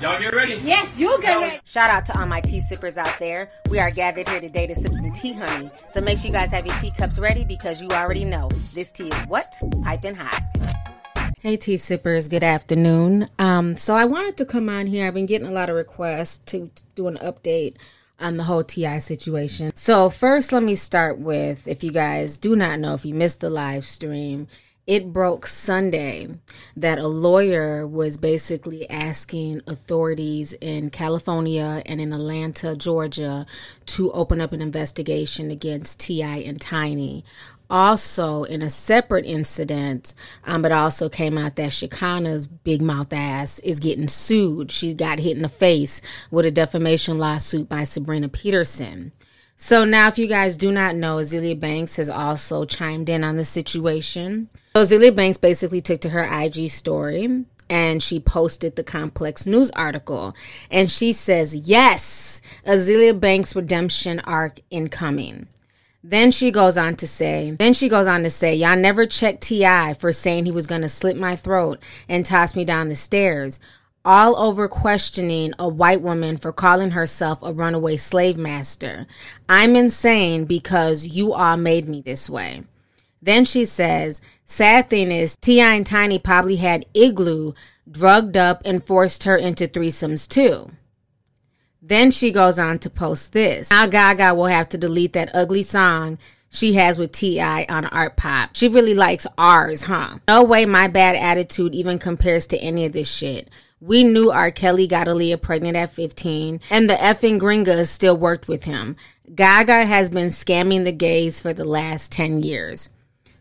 Y'all get ready? Yes, you get ready. Shout out to all my tea sippers out there. We are gathered here today to sip some tea, honey. So make sure you guys have your teacups ready because you already know this tea is what? Piping hot. Hey, tea sippers. Good afternoon. Um, so I wanted to come on here. I've been getting a lot of requests to, to do an update on the whole TI situation. So first, let me start with if you guys do not know, if you missed the live stream it broke Sunday that a lawyer was basically asking authorities in California and in Atlanta, Georgia, to open up an investigation against T.I. and Tiny. Also, in a separate incident, um, it also came out that Shekinah's big mouth ass is getting sued. She got hit in the face with a defamation lawsuit by Sabrina Peterson. So now, if you guys do not know, Azealia Banks has also chimed in on the situation. So Azealia Banks basically took to her IG story and she posted the complex news article and she says, Yes, Azealia Banks redemption arc incoming. Then she goes on to say, then she goes on to say, y'all never checked T.I. for saying he was going to slit my throat and toss me down the stairs all over questioning a white woman for calling herself a runaway slave master. I'm insane because you all made me this way. Then she says, sad thing is, T.I. and Tiny probably had Igloo drugged up and forced her into threesomes too. Then she goes on to post this. Now Gaga will have to delete that ugly song she has with T.I. on Art Pop. She really likes ours, huh? No way my bad attitude even compares to any of this shit. We knew R. Kelly got Aaliyah pregnant at 15, and the effing gringas still worked with him. Gaga has been scamming the gays for the last 10 years.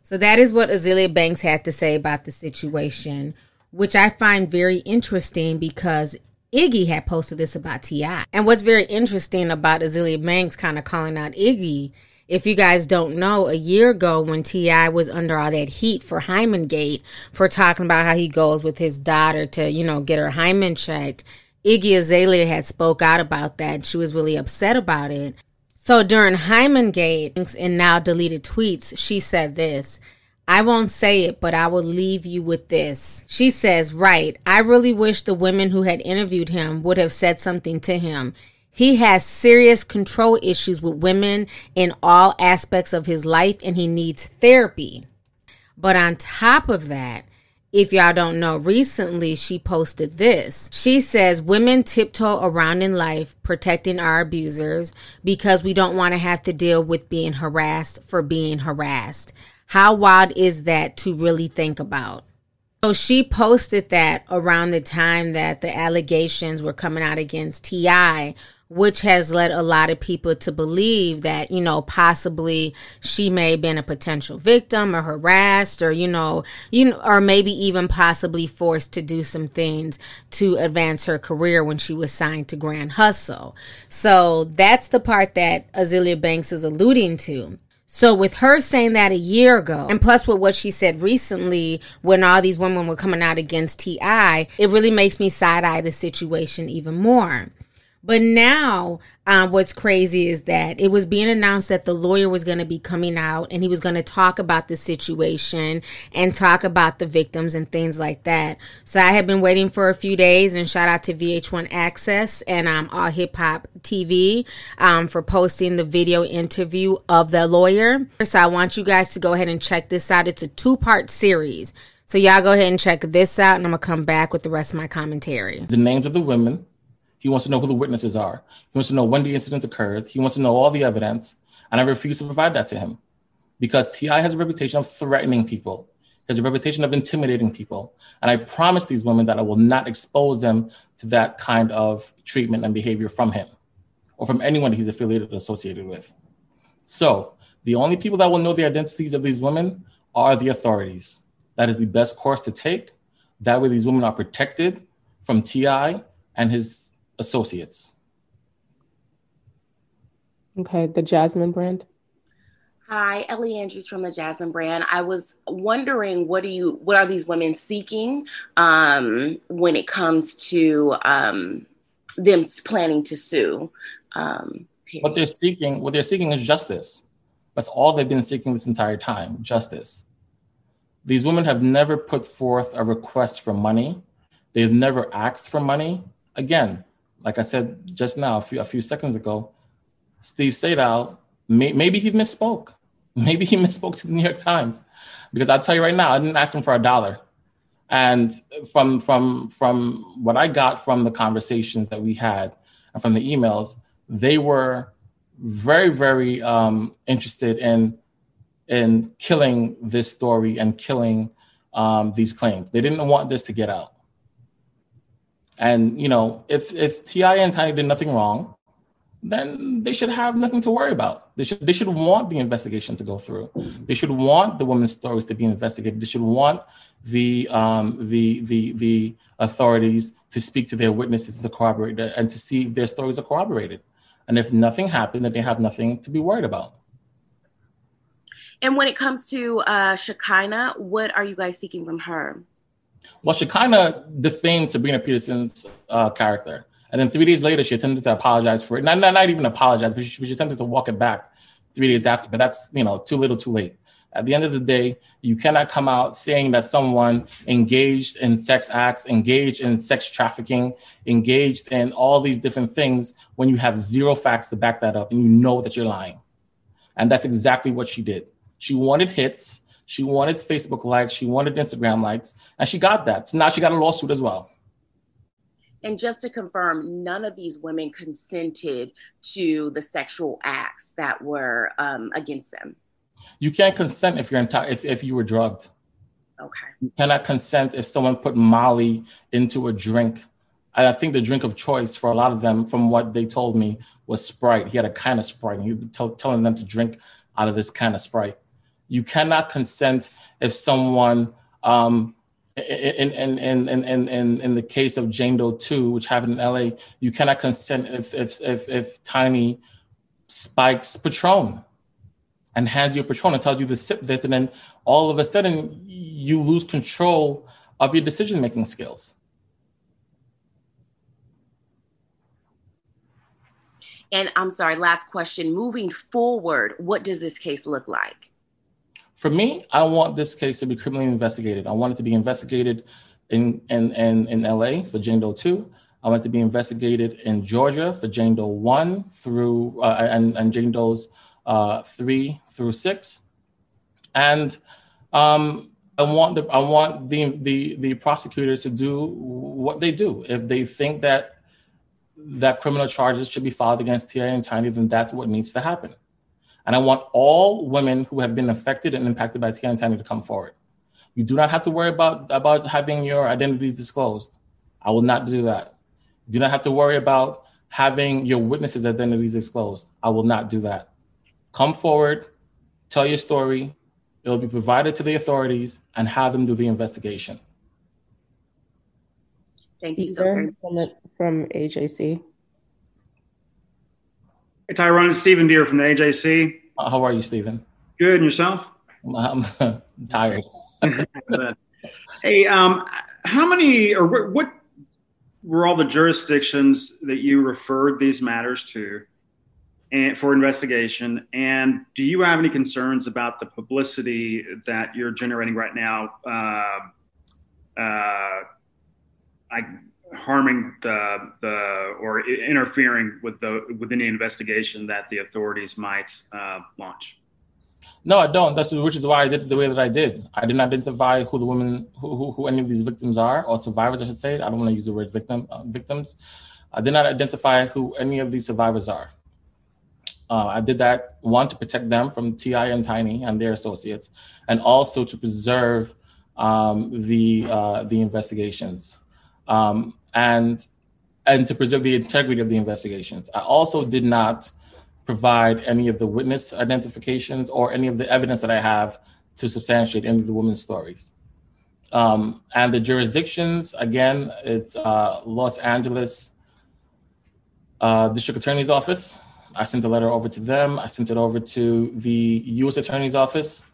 So that is what Azealia Banks had to say about the situation, which I find very interesting because Iggy had posted this about T.I. And what's very interesting about Azealia Banks kind of calling out Iggy if you guys don't know, a year ago when T.I. was under all that heat for Hymen Gate for talking about how he goes with his daughter to, you know, get her hymen checked, Iggy Azalea had spoke out about that. She was really upset about it. So during Hymen Gate and now deleted tweets, she said this. I won't say it, but I will leave you with this. She says, Right, I really wish the women who had interviewed him would have said something to him. He has serious control issues with women in all aspects of his life and he needs therapy. But on top of that, if y'all don't know, recently she posted this. She says women tiptoe around in life protecting our abusers because we don't want to have to deal with being harassed for being harassed. How wild is that to really think about? So she posted that around the time that the allegations were coming out against T.I which has led a lot of people to believe that, you know, possibly she may have been a potential victim or harassed or, you know, you know, or maybe even possibly forced to do some things to advance her career when she was signed to Grand Hustle. So that's the part that Azealia Banks is alluding to. So with her saying that a year ago, and plus with what she said recently when all these women were coming out against TI, it really makes me side eye the situation even more. But now, um, what's crazy is that it was being announced that the lawyer was going to be coming out and he was going to talk about the situation and talk about the victims and things like that. So I have been waiting for a few days and shout out to VH1 Access and um, All Hip Hop TV um, for posting the video interview of the lawyer. So I want you guys to go ahead and check this out. It's a two part series. So y'all go ahead and check this out and I'm going to come back with the rest of my commentary. The names of the women he wants to know who the witnesses are. He wants to know when the incidents occurred. He wants to know all the evidence. And I refuse to provide that to him because T.I. has a reputation of threatening people. He has a reputation of intimidating people. And I promise these women that I will not expose them to that kind of treatment and behavior from him or from anyone he's affiliated or associated with. So the only people that will know the identities of these women are the authorities. That is the best course to take. That way, these women are protected from TI and his associates. Okay, the Jasmine brand. Hi, Ellie Andrews from the Jasmine brand. I was wondering what do you what are these women seeking um, when it comes to um, them planning to sue? Um, what they're seeking, what they're seeking is justice. That's all they've been seeking this entire time, justice. These women have never put forth a request for money. They've never asked for money. Again, like I said just now, a few, a few seconds ago, Steve Sadow, may, maybe he misspoke. Maybe he misspoke to the New York Times, because I'll tell you right now, I didn't ask him for a dollar. And from from from what I got from the conversations that we had and from the emails, they were very very um, interested in in killing this story and killing um, these claims. They didn't want this to get out. And you know, if if Ti and Tiny did nothing wrong, then they should have nothing to worry about. They should they should want the investigation to go through. They should want the women's stories to be investigated. They should want the um, the the the authorities to speak to their witnesses to corroborate and to see if their stories are corroborated. And if nothing happened, then they have nothing to be worried about. And when it comes to uh, Shekinah, what are you guys seeking from her? Well, she kind of defamed Sabrina Peterson's uh, character. And then three days later, she attempted to apologize for it. Not, not, not even apologize, but she, she attempted to walk it back three days after. But that's, you know, too little, too late. At the end of the day, you cannot come out saying that someone engaged in sex acts, engaged in sex trafficking, engaged in all these different things when you have zero facts to back that up and you know that you're lying. And that's exactly what she did. She wanted hits, she wanted Facebook likes, she wanted Instagram likes, and she got that. So now she got a lawsuit as well. And just to confirm, none of these women consented to the sexual acts that were um, against them. You can't consent if you're enti- if if you were drugged. Okay. You cannot consent if someone put Molly into a drink. I think the drink of choice for a lot of them, from what they told me, was Sprite. He had a kind of Sprite, and he was t- telling them to drink out of this kind of Sprite. You cannot consent if someone um, in, in, in, in, in, in the case of Jane Doe 2, which happened in LA, you cannot consent if, if, if, if Tiny spikes Patron and hands you a Patron and tells you to sip this, and then all of a sudden you lose control of your decision making skills. And I'm sorry, last question. Moving forward, what does this case look like? For me, I want this case to be criminally investigated. I want it to be investigated in in in, in LA for Jane Doe 2. I want it to be investigated in Georgia for Jane Doe 1 through uh, and, and Jane Doe's uh, 3 through 6. And um, I want the I want the the the prosecutors to do what they do. If they think that that criminal charges should be filed against T.I. and Tiny, then that's what needs to happen. And I want all women who have been affected and impacted by T.I. and Tiny to come forward. You do not have to worry about, about having your identities disclosed. I will not do that. You do not have to worry about having your witnesses' identities disclosed. I will not do that. Come forward, tell your story. It will be provided to the authorities and have them do the investigation. Thank you so very much. From AJC. Hey, Tyrone, it's Stephen Deere from the AJC. Uh, how are you, Stephen? Good, and yourself? I'm tired. hey, um, how many or what, what were all the jurisdictions that you referred these matters to and for investigation? And do you have any concerns about the publicity that you're generating right now? Uh, uh, I harming the the or interfering with the with any investigation that the authorities might uh, launch. No, I don't. That's which is why I did it the way that I did. I didn't identify who the women, who, who, who any of these victims are, or survivors, I should say. I don't want to use the word victim, uh, victims. I did not identify who any of these survivors are. Uh, I did that one to protect them from Ti and Tiny and their associates, and also to preserve um, the uh, the investigations. Um, and and to preserve the integrity of the investigations. I also did not provide any of the witness identifications or any of the evidence that I have to substantiate any of the women's stories. Um, and the jurisdictions, again, it's uh, Los Angeles, uh, district attorney's office. I sent a letter over to them. I sent it over to the U.S. Attorney's office,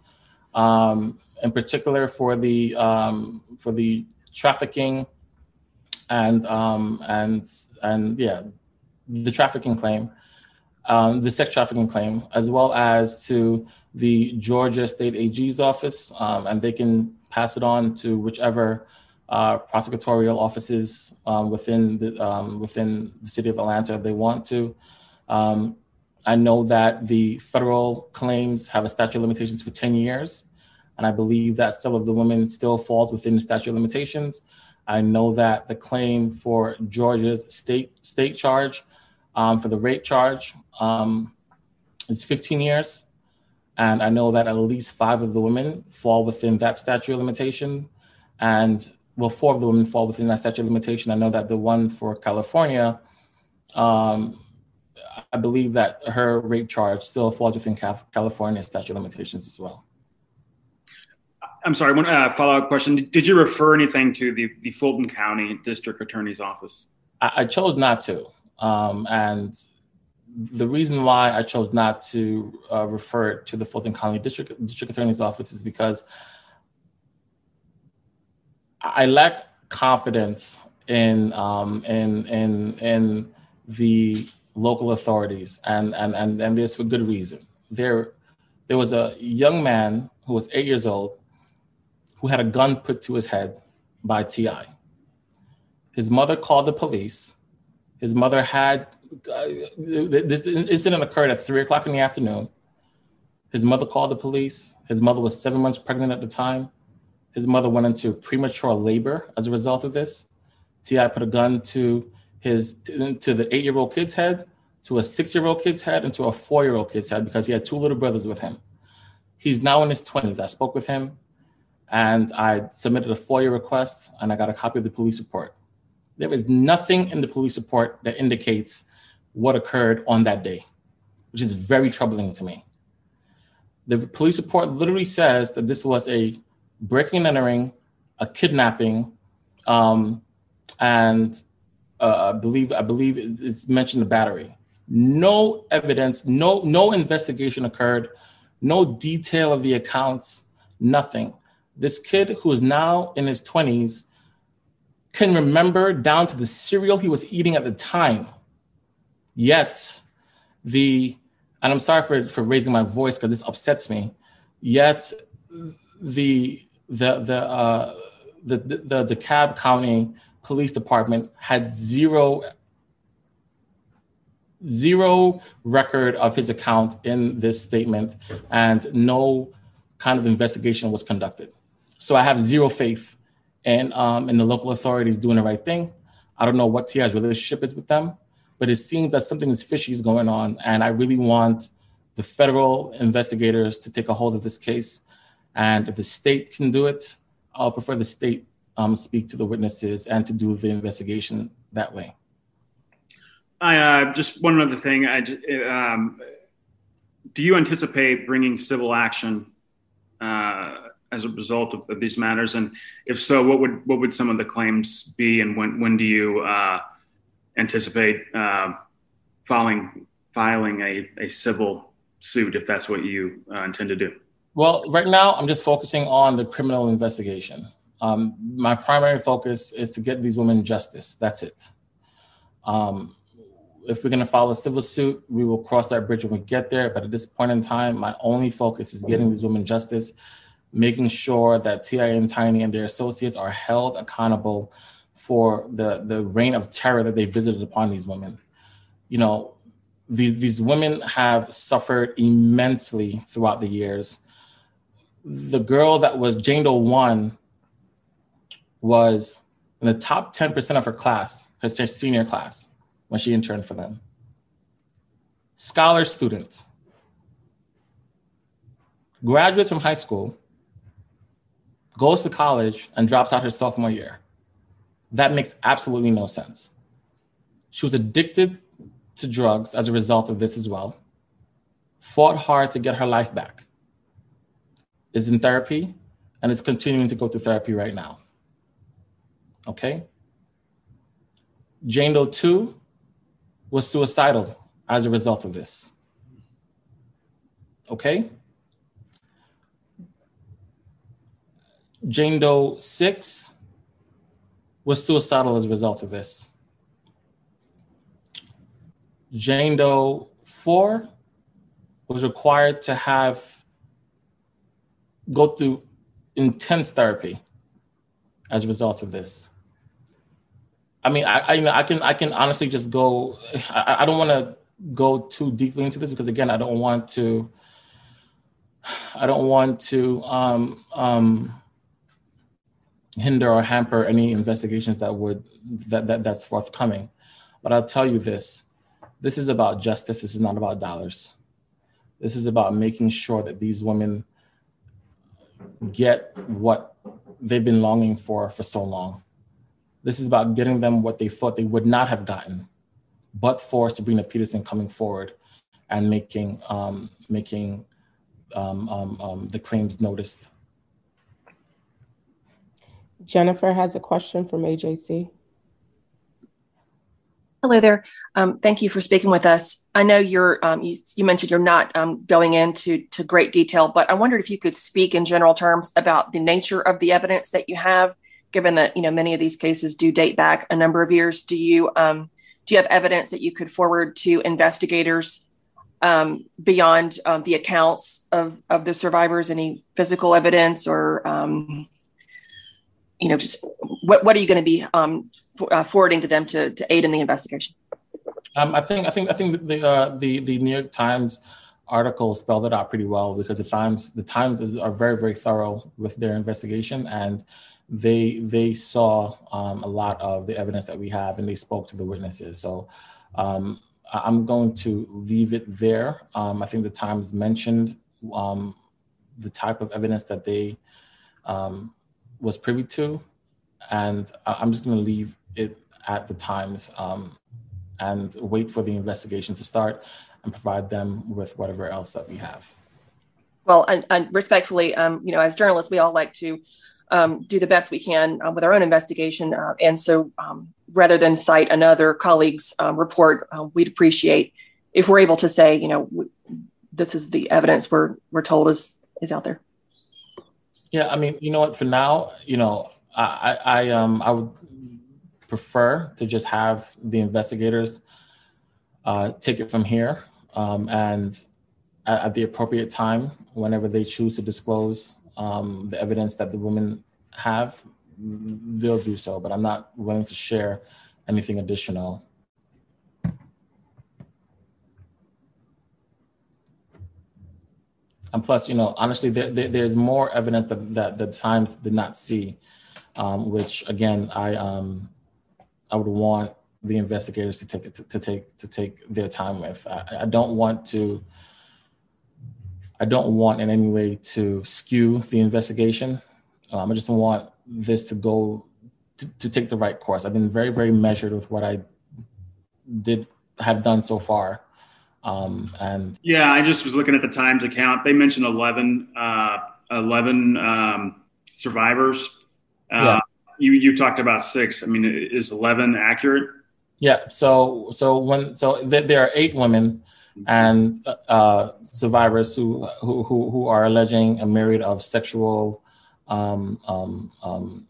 um, in particular for the um, for the trafficking and um, and and yeah, the trafficking claim, um, the sex trafficking claim, as well as to the Georgia State AG's office, um, and they can pass it on to whichever uh, prosecutorial offices um, within the um, within the city of Atlanta if they want to. Um, I know that the federal claims have a statute of limitations for 10 years, and I believe that some of the women still falls within the statute of limitations. I know that the claim for Georgia's state state charge um, for the rape charge um, is 15 years, and I know that at least five of the women fall within that statute of limitation, and well, four of the women fall within that statute of limitation. I know that the one for California, um, I believe that her rape charge still falls within California statute of limitations as well. I'm sorry, one uh, follow up question. Did you refer anything to the, the Fulton County District Attorney's Office? I, I chose not to. Um, and the reason why I chose not to uh, refer to the Fulton County District, District Attorney's Office is because I lack confidence in um, in in in the local authorities, and and and and this for good reason. There, there was a young man who was eight years old who had a gun put to his head by Ti. His mother called the police. His mother had uh, this incident occurred at three o'clock in the afternoon. His mother called the police. His mother was seven months pregnant at the time. His mother went into premature labor as a result of this. Ti put a gun to his to the eight-year-old kid's head, to a six-year-old kid's head, and to a four-year-old kid's head because he had two little brothers with him. He's now in his 20s. I spoke with him and I submitted a FOIA request and I got a copy of the police report. There is nothing in the police report that indicates what occurred on that day, which is very troubling to me. The police report literally says that this was a breaking and entering, a kidnapping, um, and uh, I believe I believe it's mentioned the battery. No evidence, no no investigation occurred, no detail of the accounts, nothing. This kid who is now in his twenties can remember down to the cereal he was eating at the time. Yet the and I'm sorry for, for raising my voice because this upsets me. Yet the the the uh, the, the the DeKalb County Police Department had zero zero record of his account in this statement, and no kind of investigation was conducted. So I have zero faith in um, in the local authorities doing the right thing. I don't know what Ti's relationship is with them, but it seems that something is fishy is going on, and I really want the federal investigators to take a hold of this case and if the state can do it, I'll prefer the state um, speak to the witnesses and to do the investigation that way. I uh, just one other thing. I um, do you anticipate bringing civil action uh, as a result of, of, these matters? And if so, what would what would some of the claims be? And when when do you uh, anticipate uh, filing filing a, a civil suit if that's what you uh, intend to do? Well, right now I'm just focusing on the criminal investigation. Um, my primary focus is to get these women justice. That's it. Um, if we're going to file a civil suit, we will cross that bridge when we get there. But at this point in time, my only focus is getting these women justice, making sure that TI and Tiny and their associates are held accountable for the, the reign of terror that they visited upon these women. You know, these, these women have suffered immensely throughout the years the girl that was Jane Doe one was in the top 10% of her class, her senior class, when she interned for them. Scholar student, graduates from high school, goes to college and drops out her sophomore year. That makes absolutely no sense. She was addicted to drugs as a result of this as well, fought hard to get her life back is in therapy and is continuing to go through therapy right now. Okay? Jane Doe 2 was suicidal as a result of this. Okay? Jane Doe 6 was suicidal as a result of this. Jane Doe 4 was required to have go through intense therapy as a result of this. I mean, I, I you know I can I can honestly just go. I, I don't want to go too deeply into this because again, I don't want to. I don't want to um, um, hinder or hamper any investigations that would that, that that's forthcoming. But I'll tell you this: this is about justice. This is not about dollars. This is about making sure that these women get what they've been longing for for so long. This is about getting them what they thought they would not have gotten, but for Sabrina Peterson coming forward and making um, making um, um, um the claims noticed. Jennifer has a question from AJC. Hello there. Um, thank you for speaking with us. I know you're, um, you, you, mentioned you're not um, going into to great detail, but I wondered if you could speak in general terms about the nature of the evidence that you have, given that you know many of these cases do date back a number of years. Do you um, do you have evidence that you could forward to investigators um, beyond um, the accounts of of the survivors? Any physical evidence or you know, just what, what are you going to be um, for, uh, forwarding to them to, to aid in the investigation? Um, I think I think I think the uh, the the New York Times article spelled it out pretty well because the Times the Times is, are very very thorough with their investigation and they they saw um, a lot of the evidence that we have and they spoke to the witnesses. So um, I'm going to leave it there. Um, I think the Times mentioned um, the type of evidence that they um, was privy to, and I'm just going to leave it at the times um, and wait for the investigation to start and provide them with whatever else that we have. Well, and, and respectfully, um, you know, as journalists, we all like to um, do the best we can uh, with our own investigation, uh, and so um, rather than cite another colleague's um, report, uh, we'd appreciate if we're able to say, you know, w- this is the evidence we're we're told is is out there. Yeah, I mean, you know what? For now, you know, I, I, um, I would prefer to just have the investigators uh, take it from here, um, and at, at, the appropriate time, whenever they choose to disclose um, the evidence that the women have, they'll do so. But I'm not willing to share anything additional and plus, you know, honestly, there, there, there's more evidence that, that the Times did not see, um, which again, I um, I would want the investigators to take it to, to take to take their time with. I, I, don't want to. I don't want in any way to skew the investigation. Um, I just want this to go to, to take the right course. I've been very, very measured with what I did have done so far. Um, and yeah, I just was looking at the Times account. They mentioned 11, uh, 11 um, survivors. Uh, yeah. You you talked about six. I mean, is 11 accurate? Yeah. So so when so th- there are eight women and uh, survivors who, who who are alleging a myriad of sexual um, um, um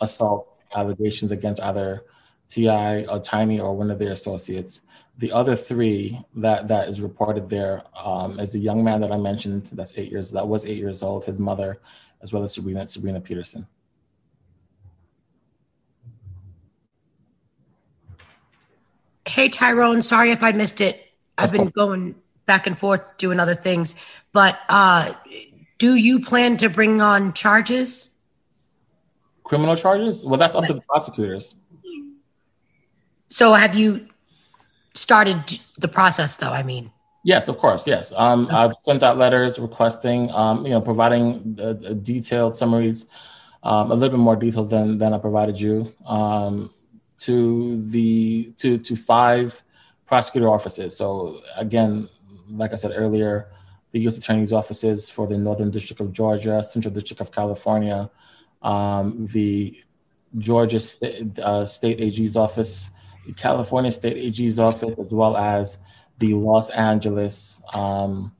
assault allegations against either Ti or Tiny or one of their associates the other three that that is reported there um, is the young man that I mentioned that's eight years that was eight years old, his mother, as well as Sabrina Sabrina Peterson. Hey Tyrone, sorry if I missed it. I've been going back and forth doing other things, but uh, do you plan to bring on charges? Criminal charges? Well, that's up to the prosecutors. So have you started the process, though. I mean, yes, of course, yes. Um, okay. I've sent out letters requesting, um, you know, providing uh, detailed summaries, um, a little bit more detailed than than I provided you, um, to the to to five prosecutor offices. So again, like I said earlier, the U.S. Attorney's offices for the Northern District of Georgia, Central District of California, um, the Georgia State, uh, State AG's office the California State AG's office as well as the Los Angeles um,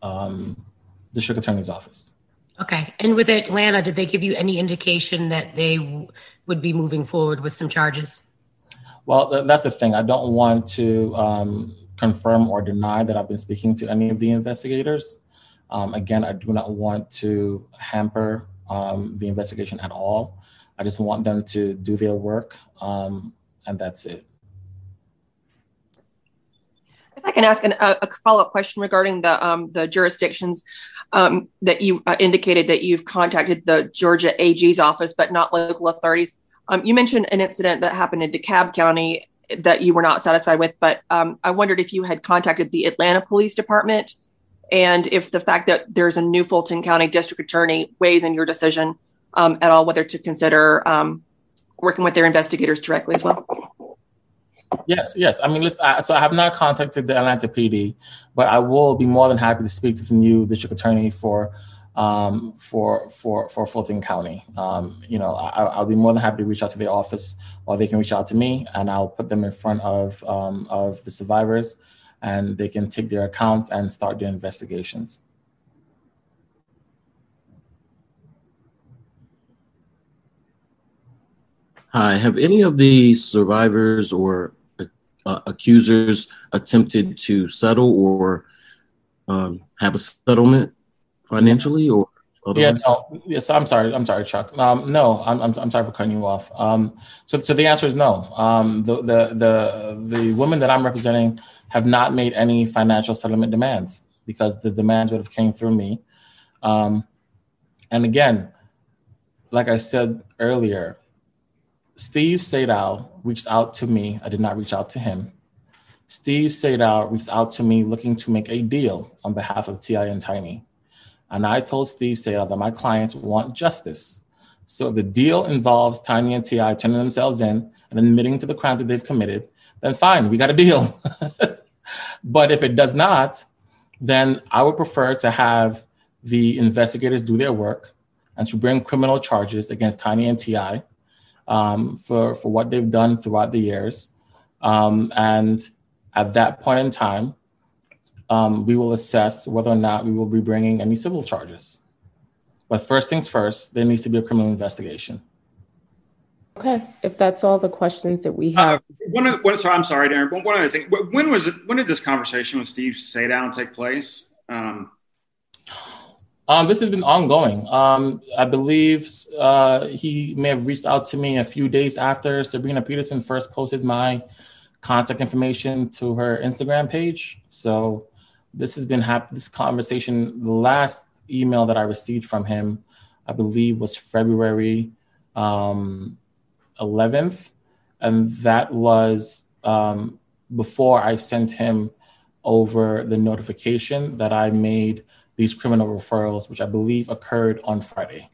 um, District Attorney's office. Okay. And with Atlanta, did they give you any indication that they w- would be moving forward with some charges? Well, th- that's the thing. I don't want to um, confirm or deny that I've been speaking to any of the investigators. Um, again, I do not want to hamper um, the investigation at all. I just want them to do their work, um, and that's it. If I can ask an, a, a follow up question regarding the um, the jurisdictions um, that you uh, indicated that you've contacted the Georgia AG's office, but not local authorities. Um, you mentioned an incident that happened in DeKalb County that you were not satisfied with, but um, I wondered if you had contacted the Atlanta Police Department and if the fact that there's a new Fulton County District Attorney weighs in your decision um, at all, whether to consider um, working with their investigators directly as well. Yes, yes. I mean, listen, I, so I have not contacted the Atlanta PD, but I will be more than happy to speak to the new district attorney for um, for for for Fulton County. Um, you know, I, will be more than happy to reach out to their office, or they can reach out to me, and I'll put them in front of um, of the survivors, and they can take their accounts and start their investigations. Hi, have any of the survivors or uh, accusers attempted to settle or um, have a settlement financially or otherwise? yeah no. Yes i'm sorry. I'm sorry chuck. Um, no I'm, I'm, I'm sorry for cutting you off. Um, so, so the answer is no. Um, the, the, the, the women that i'm representing have not made any financial settlement demands because the demands would have came through me. Um, and again like i said earlier Steve Sadow reached out to me. I did not reach out to him. Steve Sadow reached out to me looking to make a deal on behalf of TI and Tiny. And I told Steve Sadow that my clients want justice. So if the deal involves Tiny and TI turning themselves in and admitting to the crime that they've committed, then fine, we got a deal. but if it does not, then I would prefer to have the investigators do their work and to bring criminal charges against Tiny and TI um, for, for what they've done throughout the years. Um, and at that point in time, um, we will assess whether or not we will be bringing any civil charges. But first things first, there needs to be a criminal investigation. Okay, if that's all the questions that we have. Uh, one, one, sorry, I'm sorry, Darren. But one other thing, when was it? When did this conversation with Steve Sadow take place? Um, um, this has been ongoing. Um, I believe uh, he may have reached out to me a few days after Sabrina Peterson first posted my contact information to her Instagram page. So this has been hap- this conversation. The last email that I received from him, I believe, was February um, 11th, and that was um, before I sent him over the notification that I made these criminal referrals, which I believe occurred on Friday.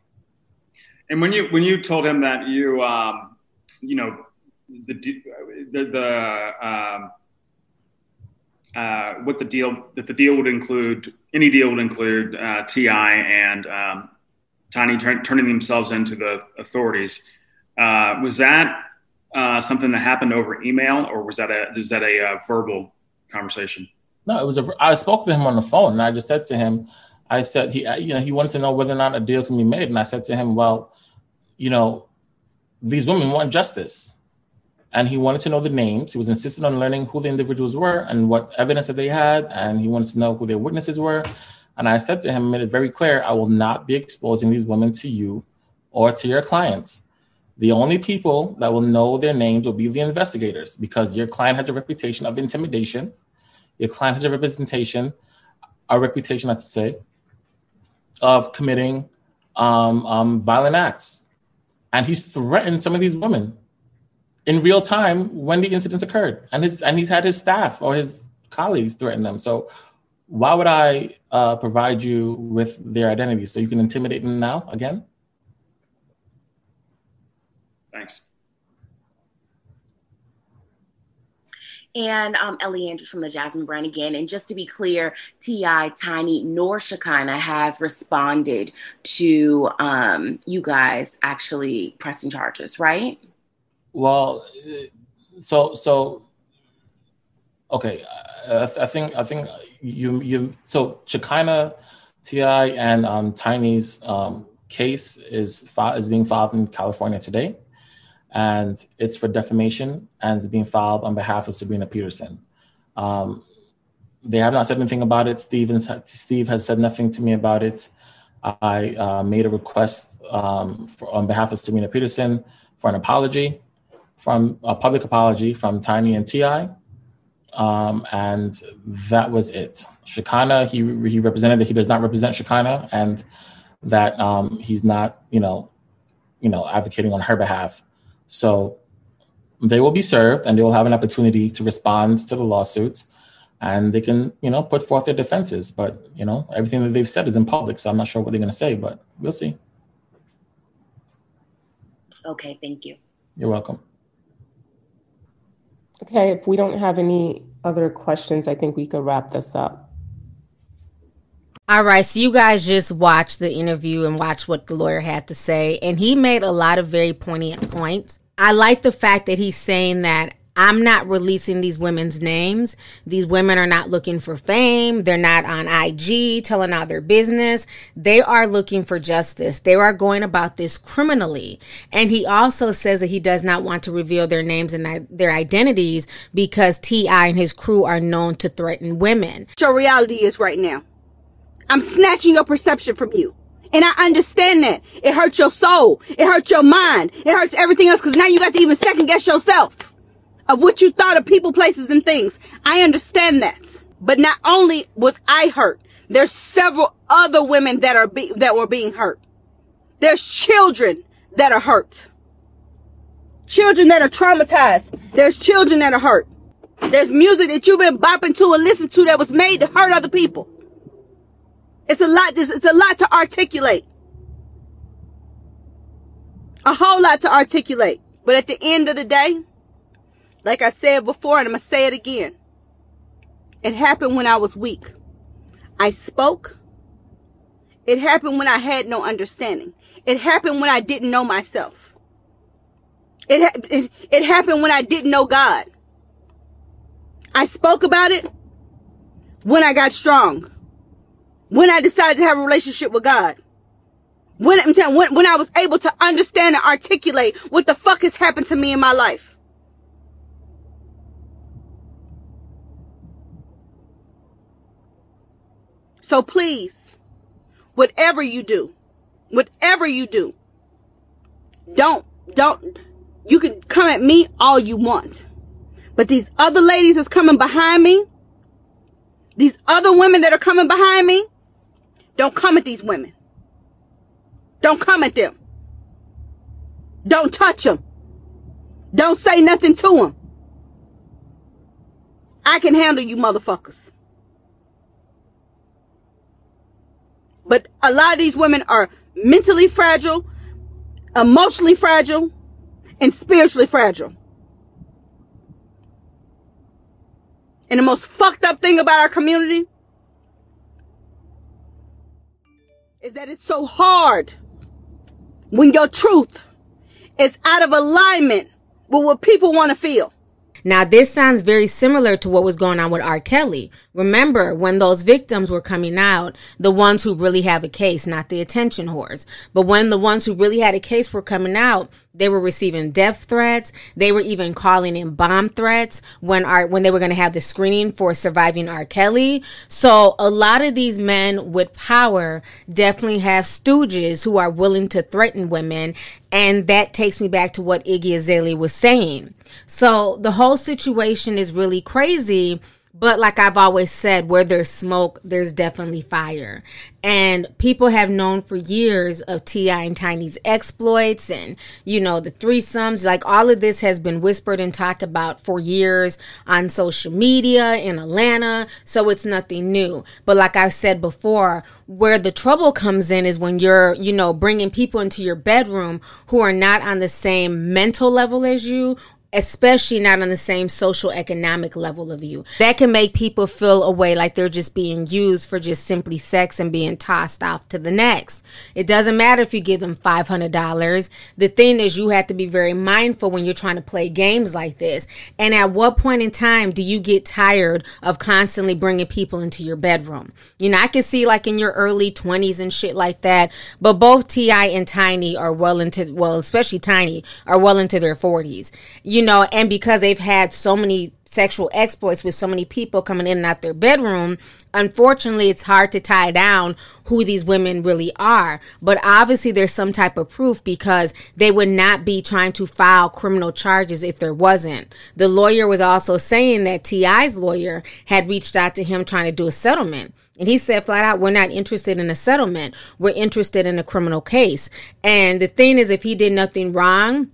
And when you when you told him that you um, you know the the, the um, uh, what the deal that the deal would include any deal would include uh, Ti and um, Tiny turn, turning themselves into the authorities. Uh, was that uh, something that happened over email, or was that a was that a uh, verbal conversation? No, it was a. I spoke to him on the phone, and I just said to him, I said he, you know, he wanted to know whether or not a deal can be made, and I said to him, well, you know, these women want justice, and he wanted to know the names. He was insistent on learning who the individuals were and what evidence that they had, and he wanted to know who their witnesses were. And I said to him, made it very clear, I will not be exposing these women to you or to your clients. The only people that will know their names will be the investigators because your client has a reputation of intimidation your client has a representation, a reputation, I should say, of committing um, um, violent acts. And he's threatened some of these women in real time when the incidents occurred. And, his, and he's had his staff or his colleagues threaten them. So why would I uh, provide you with their identities so you can intimidate them now again? Thanks. And um, Ellie Andrews from the Jasmine brand again. And just to be clear, Ti, Tiny, nor Shekinah has responded to um, you guys actually pressing charges, right? Well, so so okay I, I, think i think you you so shekinah ti and um, tiny's um, case is is being filed in california today and it's for defamation and it's being filed on behalf of sabrina peterson um, they have not said anything about it Stevens, steve has said nothing to me about it i uh, made a request um, for, on behalf of sabrina peterson for an apology from a public apology from Tiny and Ti, um, and that was it. Shekinah, he he represented that he does not represent Shekinah, and that um, he's not, you know, you know, advocating on her behalf. So they will be served, and they will have an opportunity to respond to the lawsuits, and they can, you know, put forth their defenses. But you know, everything that they've said is in public, so I'm not sure what they're going to say, but we'll see. Okay, thank you. You're welcome. Okay, if we don't have any other questions, I think we could wrap this up. All right, so you guys just watched the interview and watched what the lawyer had to say, and he made a lot of very poignant points. I like the fact that he's saying that I'm not releasing these women's names. These women are not looking for fame. They're not on IG telling all their business. They are looking for justice. They are going about this criminally. And he also says that he does not want to reveal their names and their identities because T.I. and his crew are known to threaten women. Your reality is right now. I'm snatching your perception from you. And I understand that. It hurts your soul. It hurts your mind. It hurts everything else because now you got to even second guess yourself of what you thought of people, places, and things. I understand that. But not only was I hurt, there's several other women that are be- that were being hurt. There's children that are hurt. Children that are traumatized. There's children that are hurt. There's music that you've been bopping to and listening to that was made to hurt other people. It's a lot, it's a lot to articulate. A whole lot to articulate. But at the end of the day, like I said before, and I'm going to say it again. It happened when I was weak. I spoke. It happened when I had no understanding. It happened when I didn't know myself. It, it, it happened when I didn't know God. I spoke about it when I got strong. When I decided to have a relationship with God. When, I'm telling, when, when I was able to understand and articulate what the fuck has happened to me in my life. So please, whatever you do, whatever you do, don't, don't, you can come at me all you want. But these other ladies that's coming behind me, these other women that are coming behind me, don't come at these women. Don't come at them. Don't touch them. Don't say nothing to them. I can handle you motherfuckers. But a lot of these women are mentally fragile, emotionally fragile, and spiritually fragile. And the most fucked up thing about our community is that it's so hard when your truth is out of alignment with what people want to feel. Now, this sounds very similar to what was going on with R. Kelly. Remember when those victims were coming out, the ones who really have a case, not the attention whores, but when the ones who really had a case were coming out, they were receiving death threats. They were even calling in bomb threats when our, when they were going to have the screening for surviving R. Kelly. So a lot of these men with power definitely have stooges who are willing to threaten women. And that takes me back to what Iggy Azalea was saying. So the whole situation is really crazy. But like I've always said, where there's smoke, there's definitely fire. And people have known for years of T.I. and Tiny's exploits and, you know, the threesomes. Like all of this has been whispered and talked about for years on social media in Atlanta. So it's nothing new. But like I've said before, where the trouble comes in is when you're, you know, bringing people into your bedroom who are not on the same mental level as you especially not on the same social economic level of you. That can make people feel a way like they're just being used for just simply sex and being tossed off to the next. It doesn't matter if you give them $500. The thing is, you have to be very mindful when you're trying to play games like this. And at what point in time do you get tired of constantly bringing people into your bedroom? You know, I can see like in your early 20s and shit like that, but both T.I. and Tiny are well into, well, especially Tiny, are well into their 40s. You know, and because they've had so many sexual exploits with so many people coming in and out their bedroom, unfortunately, it's hard to tie down who these women really are. But obviously, there's some type of proof because they would not be trying to file criminal charges if there wasn't. The lawyer was also saying that T.I.'s lawyer had reached out to him trying to do a settlement. And he said flat out, we're not interested in a settlement. We're interested in a criminal case. And the thing is, if he did nothing wrong,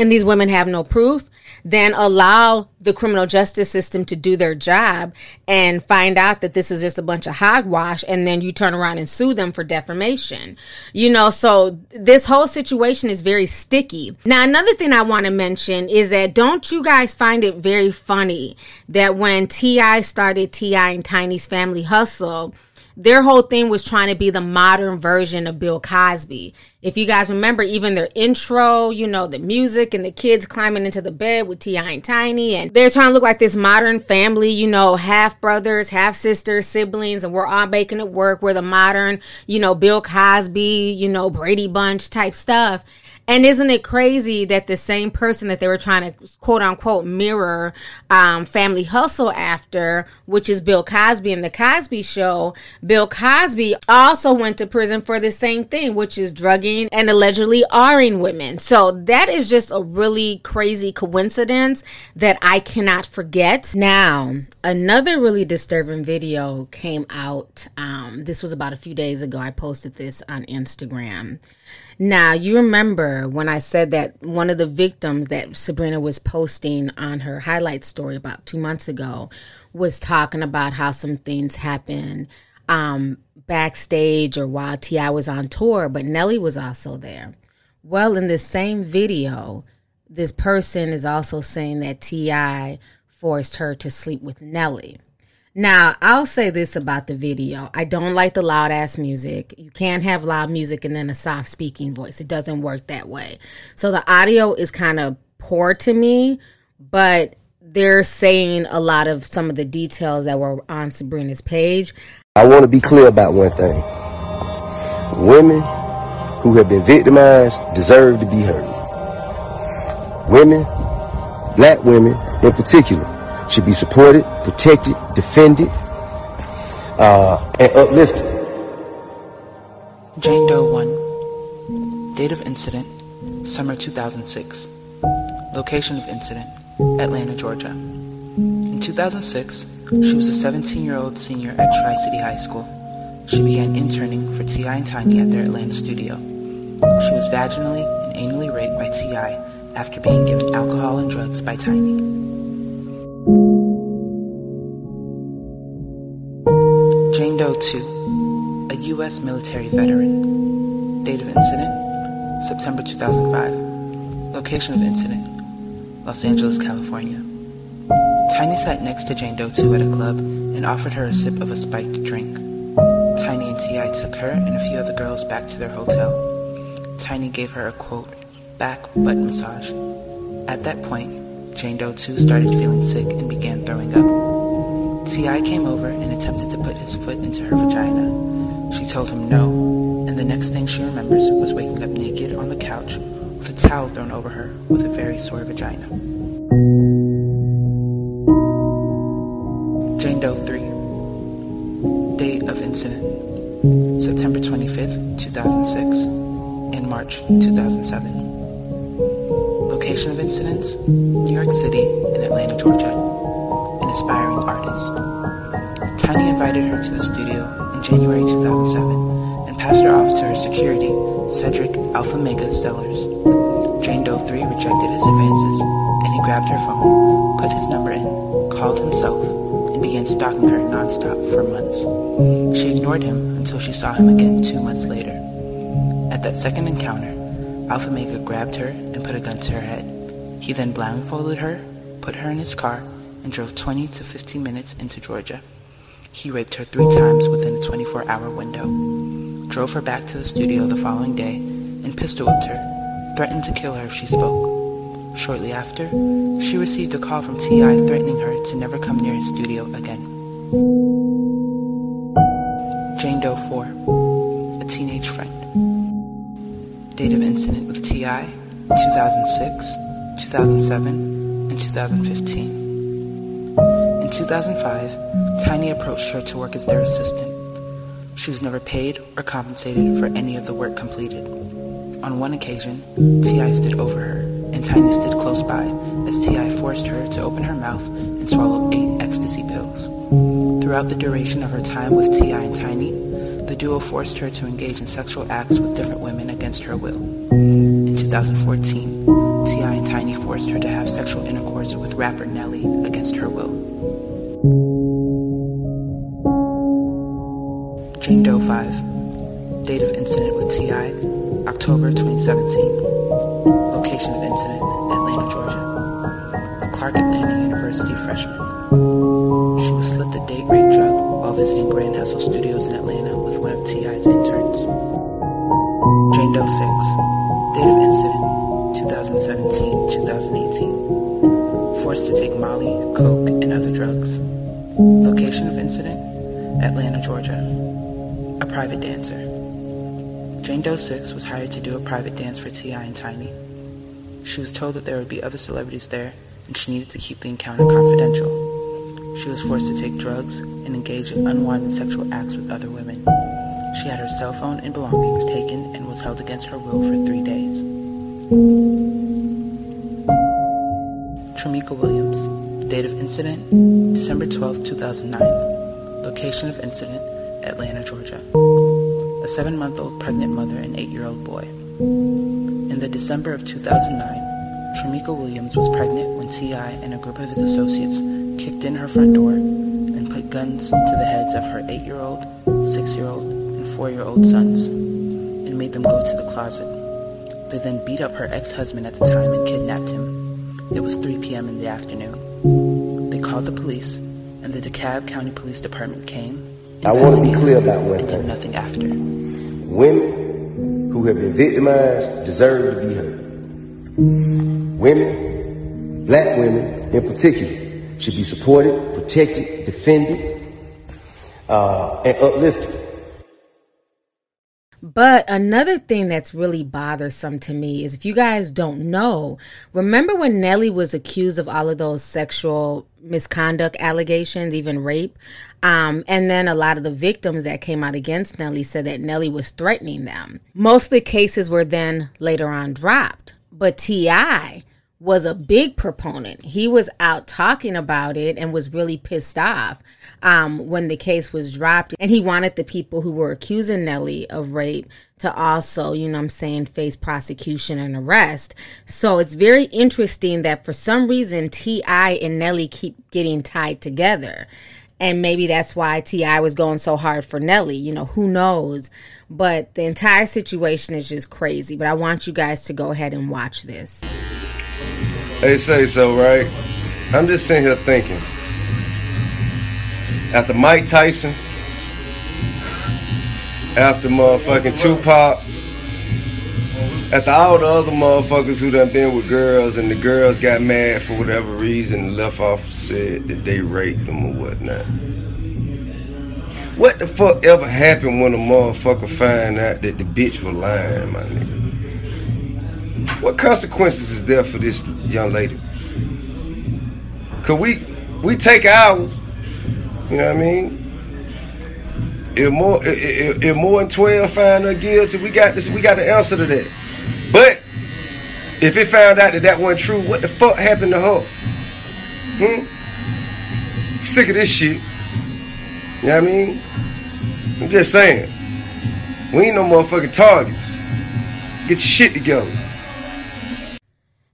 and these women have no proof, then allow the criminal justice system to do their job and find out that this is just a bunch of hogwash and then you turn around and sue them for defamation. You know, so this whole situation is very sticky. Now, another thing I want to mention is that don't you guys find it very funny that when T.I. started T.I. and Tiny's Family Hustle, their whole thing was trying to be the modern version of Bill Cosby. If you guys remember, even their intro, you know, the music and the kids climbing into the bed with T.I. and Tiny, and they're trying to look like this modern family, you know, half brothers, half sisters, siblings, and we're all making it work. We're the modern, you know, Bill Cosby, you know, Brady Bunch type stuff. And isn't it crazy that the same person that they were trying to quote unquote mirror um, Family Hustle after, which is Bill Cosby and the Cosby Show, Bill Cosby also went to prison for the same thing, which is drugging and allegedly R-ing women. So that is just a really crazy coincidence that I cannot forget. Now, another really disturbing video came out. Um, this was about a few days ago. I posted this on Instagram. Now, you remember when I said that one of the victims that Sabrina was posting on her highlight story about two months ago was talking about how some things happened um, backstage or while T.I. was on tour, but Nelly was also there. Well, in the same video, this person is also saying that T.I. forced her to sleep with Nelly. Now, I'll say this about the video. I don't like the loud ass music. You can't have loud music and then a soft speaking voice. It doesn't work that way. So the audio is kind of poor to me, but they're saying a lot of some of the details that were on Sabrina's page. I want to be clear about one thing. Women who have been victimized deserve to be heard. Women, black women in particular, should be supported, protected, defended, uh, and uplifted. Jane Doe 1. Date of incident, summer 2006. Location of incident, Atlanta, Georgia. In 2006, she was a 17 year old senior at Tri City High School. She began interning for T.I. and Tiny at their Atlanta studio. She was vaginally and anally raped by T.I. after being given alcohol and drugs by Tiny. 2, a U.S. military veteran. Date of incident, September 2005. Location of incident, Los Angeles, California. Tiny sat next to Jane Doe 2 at a club and offered her a sip of a spiked drink. Tiny and T.I. took her and a few other girls back to their hotel. Tiny gave her a quote, back butt massage. At that point, Jane Doe 2 started feeling sick and began throwing up. T.I. came over and attempted to put his foot into her vagina. She told him no, and the next thing she remembers was waking up naked on the couch with a towel thrown over her with a very sore vagina. Jane Doe 3. Date of incident September 25th, 2006, and March 2007. Location of incidents New York City and Atlanta, Georgia aspiring artist. Tiny invited her to the studio in January 2007 and passed her off to her security, Cedric Alpha Mega Sellers. Jane Doe 3 rejected his advances, and he grabbed her phone, put his number in, called himself, and began stalking her nonstop for months. She ignored him until she saw him again two months later. At that second encounter, Alpha Mega grabbed her and put a gun to her head. He then blindfolded her, put her in his car, and drove 20 to 15 minutes into Georgia. He raped her three times within a 24 hour window, drove her back to the studio the following day, and pistol whipped her, threatened to kill her if she spoke. Shortly after, she received a call from T.I. threatening her to never come near his studio again. Jane Doe 4, a teenage friend. Date of incident with T.I. 2006, 2007, and 2015. In 2005, Tiny approached her to work as their assistant. She was never paid or compensated for any of the work completed. On one occasion, T.I. stood over her, and Tiny stood close by as T.I. forced her to open her mouth and swallow eight ecstasy pills. Throughout the duration of her time with T.I. and Tiny, the duo forced her to engage in sexual acts with different women against her will. In 2014, T.I. and Tiny forced her to have sexual intercourse with rapper Nelly against her will. Jane Doe 5. Date of incident with T.I. October 2017. Location of incident Atlanta, Georgia. A Clark Atlanta University freshman. She was slipped a date rape drug while visiting Grand Hustle Studios in Atlanta with one of T.I.'s interns. Jane Doe 6. Date of incident 2017-2018. Forced to take Molly, Coke, and other drugs. Location of incident Atlanta, Georgia private dancer. Jane Doe 6 was hired to do a private dance for T.I. and Tiny. She was told that there would be other celebrities there, and she needed to keep the encounter confidential. She was forced to take drugs and engage in unwanted sexual acts with other women. She had her cell phone and belongings taken and was held against her will for three days. Tramika Williams. Date of incident December 12, 2009. Location of incident Atlanta, Georgia. A seven month old pregnant mother and eight year old boy. In the December of 2009, Tramika Williams was pregnant when T.I. and a group of his associates kicked in her front door and put guns to the heads of her eight year old, six year old, and four year old sons and made them go to the closet. They then beat up her ex husband at the time and kidnapped him. It was 3 p.m. in the afternoon. They called the police, and the DeKalb County Police Department came I want to be clear about one thing. Nothing after. Women who have been victimized deserve to be heard. Women, black women in particular, should be supported, protected, defended, uh, and uplifted. But another thing that's really bothersome to me is if you guys don't know, remember when Nelly was accused of all of those sexual misconduct allegations, even rape? Um, and then a lot of the victims that came out against Nelly said that Nelly was threatening them. Most of the cases were then later on dropped. But T.I., was a big proponent. He was out talking about it and was really pissed off um, when the case was dropped. And he wanted the people who were accusing Nelly of rape to also, you know I'm saying, face prosecution and arrest. So it's very interesting that for some reason T.I. and Nelly keep getting tied together. And maybe that's why T.I. was going so hard for Nelly. You know, who knows? But the entire situation is just crazy. But I want you guys to go ahead and watch this. They say so, right? I'm just sitting here thinking. After Mike Tyson, after motherfucking Tupac, after all the other motherfuckers who done been with girls and the girls got mad for whatever reason, and left off said that they raped them or whatnot. What the fuck ever happened when a motherfucker find out that the bitch was lying, my nigga? What consequences is there for this young lady? Could we we take our, you know what I mean? If more if, if more than twelve find her guilty, we got this. We got the answer to that. But if it found out that that wasn't true, what the fuck happened to her? Hmm. Sick of this shit. You know what I mean? I'm just saying. We ain't no motherfucking targets. Get your shit together.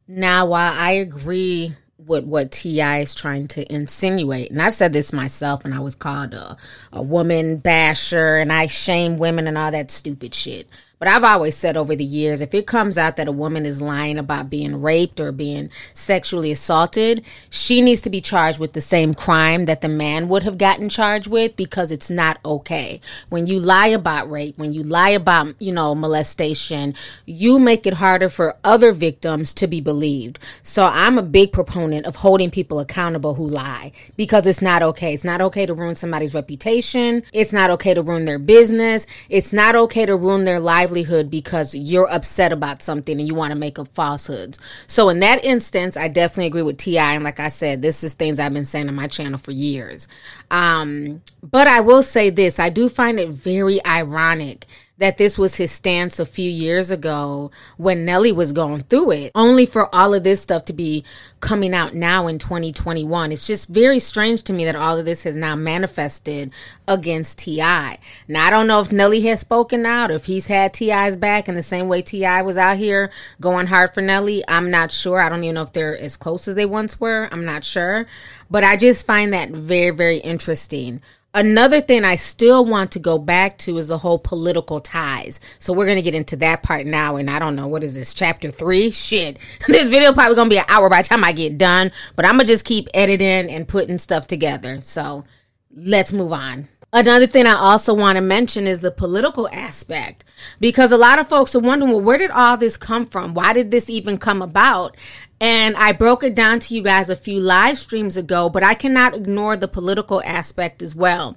Now, while I agree with what T.I. is trying to insinuate, and I've said this myself, and I was called a, a woman basher, and I shame women and all that stupid shit. But I've always said over the years, if it comes out that a woman is lying about being raped or being sexually assaulted, she needs to be charged with the same crime that the man would have gotten charged with because it's not okay. When you lie about rape, when you lie about, you know, molestation, you make it harder for other victims to be believed. So I'm a big proponent of holding people accountable who lie because it's not okay. It's not okay to ruin somebody's reputation. It's not okay to ruin their business. It's not okay to ruin their life livelihood because you're upset about something and you want to make up falsehoods. So in that instance, I definitely agree with Ti. And like I said, this is things I've been saying on my channel for years. Um, but I will say this: I do find it very ironic that this was his stance a few years ago when Nelly was going through it, only for all of this stuff to be coming out now in 2021. It's just very strange to me that all of this has now manifested against T.I. Now, I don't know if Nelly has spoken out, if he's had T.I.'s back in the same way T.I. was out here going hard for Nelly. I'm not sure. I don't even know if they're as close as they once were. I'm not sure. But I just find that very, very interesting. Another thing I still want to go back to is the whole political ties. So we're going to get into that part now. And I don't know, what is this, chapter three? Shit. This video probably going to be an hour by the time I get done. But I'm going to just keep editing and putting stuff together. So let's move on. Another thing I also want to mention is the political aspect because a lot of folks are wondering, well, where did all this come from? Why did this even come about? And I broke it down to you guys a few live streams ago, but I cannot ignore the political aspect as well.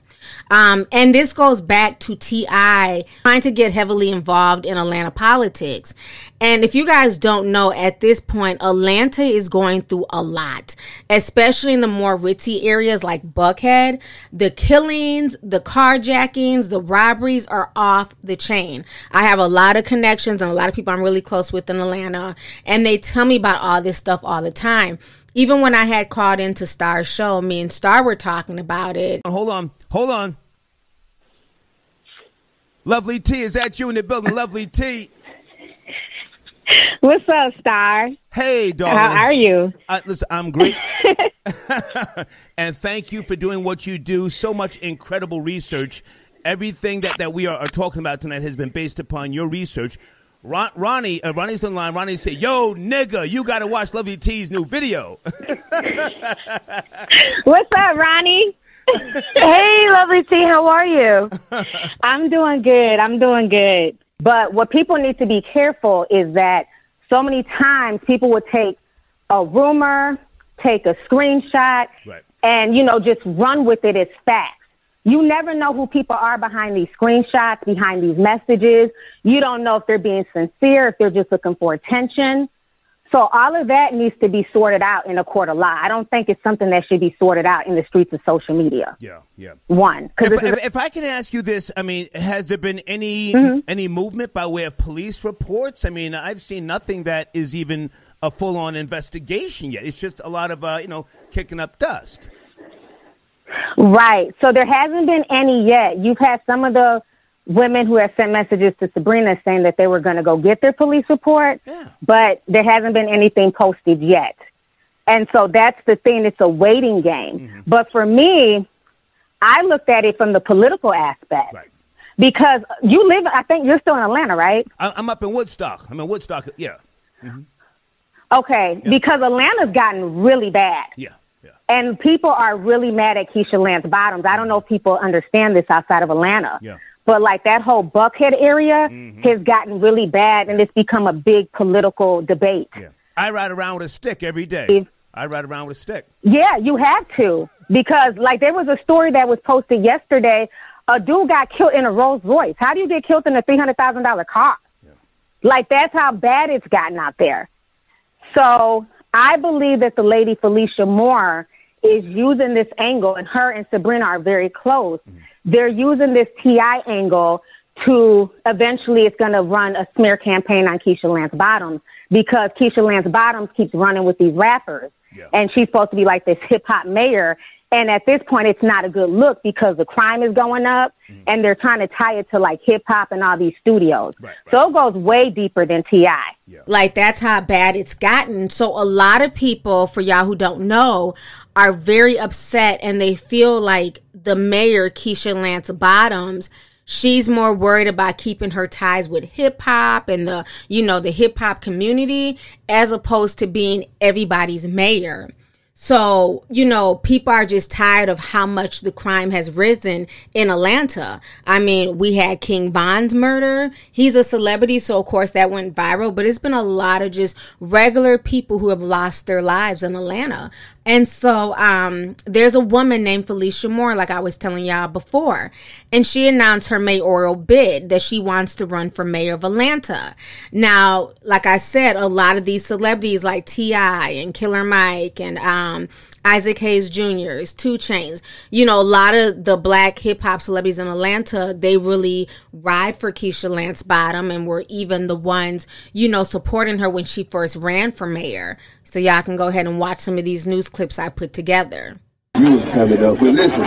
Um, and this goes back to T.I. trying to get heavily involved in Atlanta politics. And if you guys don't know, at this point, Atlanta is going through a lot, especially in the more ritzy areas like Buckhead. The killings, the carjackings, the robberies are off the chain. I have a lot of connections and a lot of people I'm really close with in Atlanta, and they tell me about all this stuff all the time. Even when I had called into Star's show, me and Star were talking about it. Hold on, hold on. Lovely T, is that you in the building? Lovely T. What's up, Star? Hey, darling. How are you? Uh, listen, I'm great. and thank you for doing what you do. So much incredible research. Everything that, that we are, are talking about tonight has been based upon your research. Ron, Ronnie, uh, Ronnie's on line. Ronnie said, "Yo, nigga, you got to watch Lovely T's new video." What's up, Ronnie? hey, Lovely T, how are you? I'm doing good. I'm doing good. But what people need to be careful is that so many times people will take a rumor, take a screenshot, right. and you know just run with it as fact. You never know who people are behind these screenshots, behind these messages. You don't know if they're being sincere, if they're just looking for attention. So all of that needs to be sorted out in a court of law. I don't think it's something that should be sorted out in the streets of social media. Yeah, yeah. One, if, if, if, I can ask you this, I mean, has there been any mm-hmm. any movement by way of police reports? I mean, I've seen nothing that is even a full on investigation yet. It's just a lot of uh, you know kicking up dust. Right. So there hasn't been any yet. You've had some of the women who have sent messages to Sabrina saying that they were going to go get their police report, yeah. but there hasn't been anything posted yet. And so that's the thing. It's a waiting game. Mm-hmm. But for me, I looked at it from the political aspect. Right. Because you live, I think you're still in Atlanta, right? I'm up in Woodstock. I'm in Woodstock, yeah. Mm-hmm. Okay, yeah. because Atlanta's gotten really bad. Yeah. And people are really mad at Keisha Lance Bottoms. I don't know if people understand this outside of Atlanta. Yeah. But like that whole Buckhead area mm-hmm. has gotten really bad and it's become a big political debate. Yeah. I ride around with a stick every day. I ride around with a stick. Yeah, you have to. Because like there was a story that was posted yesterday. A dude got killed in a Rolls Royce. How do you get killed in a three hundred thousand dollar car? Yeah. Like that's how bad it's gotten out there. So I believe that the lady Felicia Moore is using this angle, and her and Sabrina are very close. Mm-hmm. They're using this TI angle to eventually it's going to run a smear campaign on Keisha Lance Bottoms because Keisha Lance Bottoms keeps running with these rappers. Yeah. And she's supposed to be like this hip hop mayor. And at this point, it's not a good look because the crime is going up mm. and they're trying to tie it to like hip hop and all these studios. Right, right. So it goes way deeper than T.I. Yeah. Like that's how bad it's gotten. So a lot of people, for y'all who don't know, are very upset and they feel like the mayor, Keisha Lance Bottoms, She's more worried about keeping her ties with hip hop and the, you know, the hip hop community as opposed to being everybody's mayor. So, you know, people are just tired of how much the crime has risen in Atlanta. I mean, we had King Von's murder. He's a celebrity, so of course that went viral, but it's been a lot of just regular people who have lost their lives in Atlanta. And so um, there's a woman named Felicia Moore, like I was telling y'all before, and she announced her mayoral bid that she wants to run for mayor of Atlanta. Now, like I said, a lot of these celebrities like T.I. and Killer Mike and um, Isaac Hayes Jr., is 2 Chainz. You know, a lot of the black hip hop celebrities in Atlanta, they really ride for Keisha Lance Bottom and were even the ones, you know, supporting her when she first ran for mayor. So y'all can go ahead and watch some of these news clips I put together. News coming up. But listen,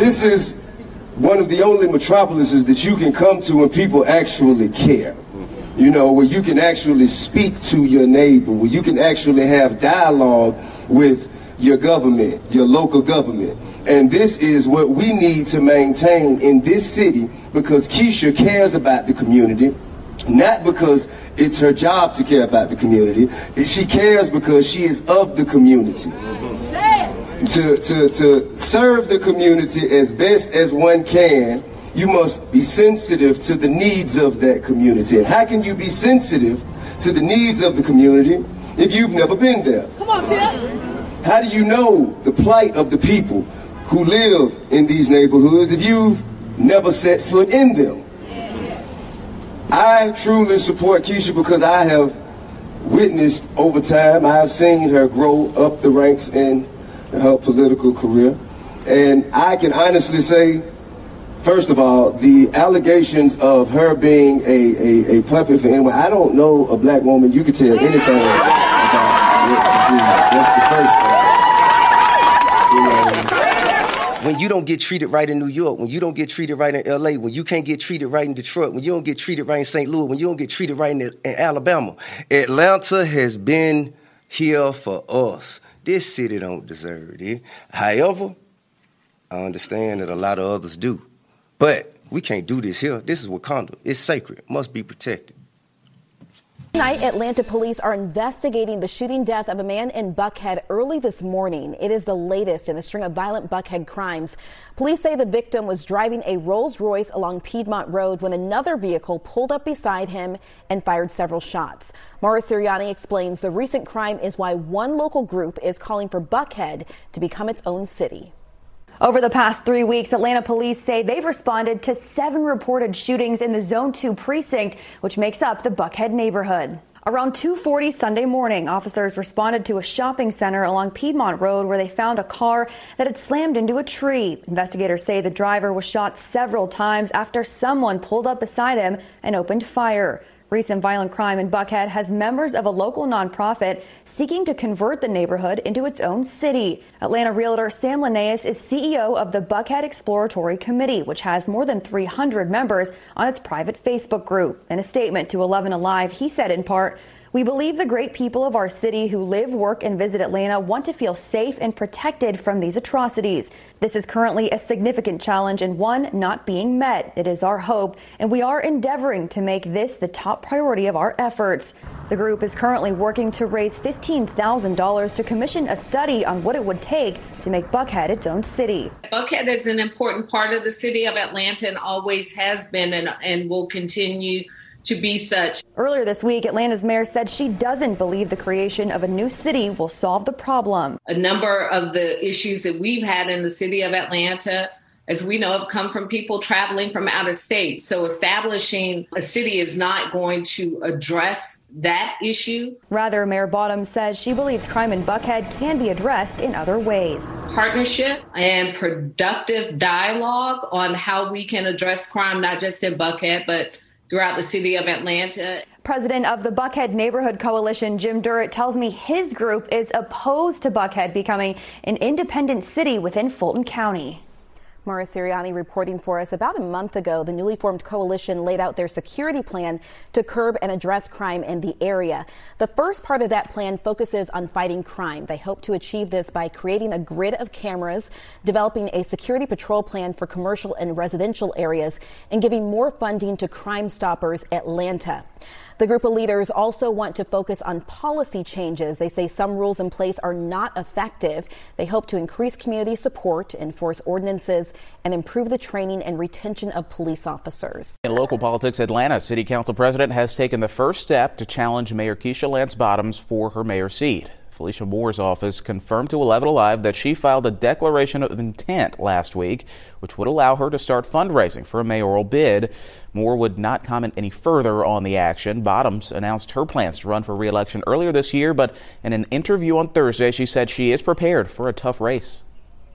this is one of the only metropolises that you can come to when people actually care you know, where you can actually speak to your neighbor, where you can actually have dialogue with your government, your local government. And this is what we need to maintain in this city because Keisha cares about the community, not because it's her job to care about the community. She cares because she is of the community. To, to, to serve the community as best as one can you must be sensitive to the needs of that community. And how can you be sensitive to the needs of the community if you've never been there? Come on, Tim. How do you know the plight of the people who live in these neighborhoods if you've never set foot in them? I truly support Keisha because I have witnessed over time, I have seen her grow up the ranks in her political career. And I can honestly say First of all, the allegations of her being a, a, a puppet for anyone, I don't know a black woman you could tell anything about That's the first thing. when you don't get treated right in New York, when you don't get treated right in LA, when you can't get treated right in Detroit, when you don't get treated right in St. Louis, when you don't get treated right in, in Alabama, Atlanta has been here for us. This city don't deserve it. However, I understand that a lot of others do. But we can't do this here. This is Wakanda. It's sacred. Must be protected. Tonight, Atlanta police are investigating the shooting death of a man in Buckhead early this morning. It is the latest in a string of violent Buckhead crimes. Police say the victim was driving a Rolls Royce along Piedmont Road when another vehicle pulled up beside him and fired several shots. Mara Siriani explains the recent crime is why one local group is calling for Buckhead to become its own city. Over the past three weeks, Atlanta police say they've responded to seven reported shootings in the Zone 2 precinct, which makes up the Buckhead neighborhood. Around 2:40 Sunday morning, officers responded to a shopping center along Piedmont Road where they found a car that had slammed into a tree. Investigators say the driver was shot several times after someone pulled up beside him and opened fire. Recent violent crime in Buckhead has members of a local nonprofit seeking to convert the neighborhood into its own city. Atlanta realtor Sam Linnaeus is CEO of the Buckhead Exploratory Committee, which has more than 300 members on its private Facebook group. In a statement to 11 Alive, he said in part, we believe the great people of our city who live, work, and visit Atlanta want to feel safe and protected from these atrocities. This is currently a significant challenge and one not being met. It is our hope, and we are endeavoring to make this the top priority of our efforts. The group is currently working to raise $15,000 to commission a study on what it would take to make Buckhead its own city. Buckhead is an important part of the city of Atlanta and always has been and, and will continue to be such. Earlier this week, Atlanta's mayor said she doesn't believe the creation of a new city will solve the problem. A number of the issues that we've had in the city of Atlanta, as we know, have come from people traveling from out of state. So establishing a city is not going to address that issue. Rather, Mayor Bottom says she believes crime in Buckhead can be addressed in other ways. Partnership and productive dialogue on how we can address crime, not just in Buckhead, but throughout the city of Atlanta. President of the Buckhead Neighborhood Coalition, Jim Durrett, tells me his group is opposed to Buckhead becoming an independent city within Fulton County. Mara Siriani reporting for us. About a month ago, the newly formed coalition laid out their security plan to curb and address crime in the area. The first part of that plan focuses on fighting crime. They hope to achieve this by creating a grid of cameras, developing a security patrol plan for commercial and residential areas, and giving more funding to Crime Stoppers Atlanta. The group of leaders also want to focus on policy changes. They say some rules in place are not effective. They hope to increase community support, enforce ordinances, and improve the training and retention of police officers. In local politics, Atlanta City Council President has taken the first step to challenge Mayor Keisha Lance Bottoms for her mayor seat. Felicia Moore's office confirmed to 11 Alive that she filed a declaration of intent last week, which would allow her to start fundraising for a mayoral bid. Moore would not comment any further on the action. Bottoms announced her plans to run for re-election earlier this year, but in an interview on Thursday, she said she is prepared for a tough race.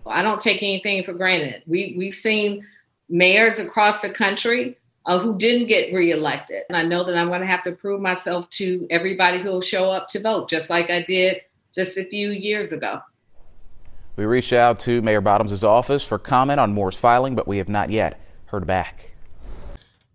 I don't take anything for granted. We we've seen mayors across the country uh, who didn't get reelected, and I know that I'm going to have to prove myself to everybody who will show up to vote, just like I did just a few years ago. We reached out to Mayor Bottoms' office for comment on Moore's filing, but we have not yet heard back.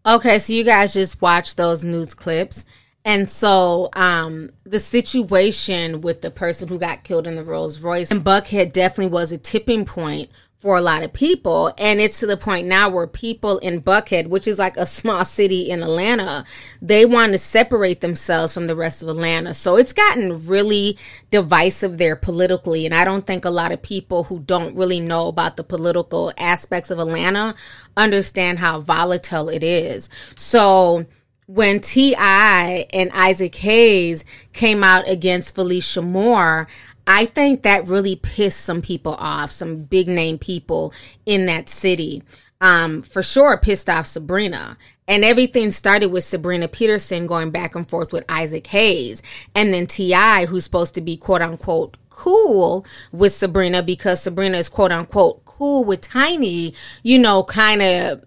Okay, so you guys just watched those news clips. And so um, the situation with the person who got killed in the Rolls Royce and Buckhead definitely was a tipping point for a lot of people. And it's to the point now where people in Buckhead, which is like a small city in Atlanta, they want to separate themselves from the rest of Atlanta. So it's gotten really divisive there politically. And I don't think a lot of people who don't really know about the political aspects of Atlanta understand how volatile it is. So, when T.I. and Isaac Hayes came out against Felicia Moore, I think that really pissed some people off, some big name people in that city. Um, for sure, pissed off Sabrina. And everything started with Sabrina Peterson going back and forth with Isaac Hayes. And then T.I., who's supposed to be quote unquote cool with Sabrina because Sabrina is quote unquote cool with Tiny, you know, kind of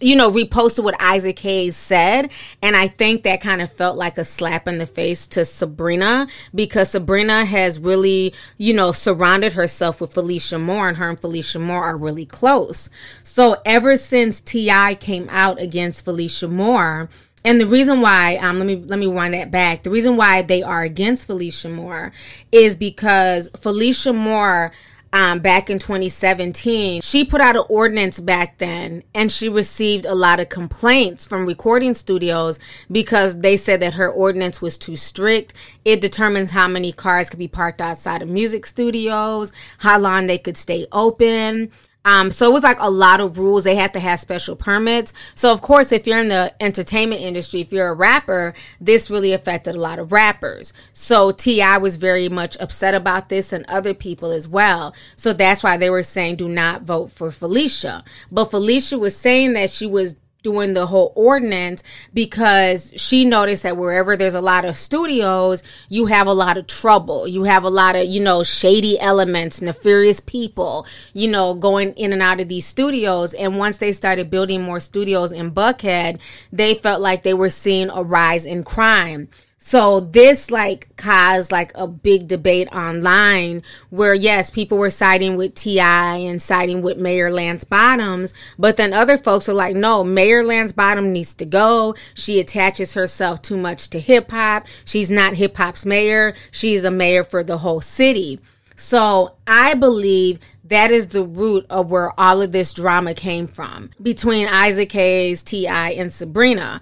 you know, reposted what Isaac Hayes said. And I think that kind of felt like a slap in the face to Sabrina because Sabrina has really, you know, surrounded herself with Felicia Moore and her and Felicia Moore are really close. So ever since T.I. came out against Felicia Moore, and the reason why, um, let me let me wind that back. The reason why they are against Felicia Moore is because Felicia Moore um, back in 2017. She put out an ordinance back then and she received a lot of complaints from recording studios because they said that her ordinance was too strict. It determines how many cars could be parked outside of music studios, how long they could stay open. Um, so it was like a lot of rules. They had to have special permits. So of course, if you're in the entertainment industry, if you're a rapper, this really affected a lot of rappers. So T.I. was very much upset about this and other people as well. So that's why they were saying do not vote for Felicia. But Felicia was saying that she was doing the whole ordinance because she noticed that wherever there's a lot of studios, you have a lot of trouble. You have a lot of, you know, shady elements, nefarious people, you know, going in and out of these studios. And once they started building more studios in Buckhead, they felt like they were seeing a rise in crime. So this like caused like a big debate online where yes, people were siding with T.I. and siding with Mayor Lance Bottoms, but then other folks are like, no, Mayor Lance Bottom needs to go. She attaches herself too much to hip hop. She's not hip hop's mayor. She's a mayor for the whole city. So I believe that is the root of where all of this drama came from between Isaac Hayes, T.I., and Sabrina.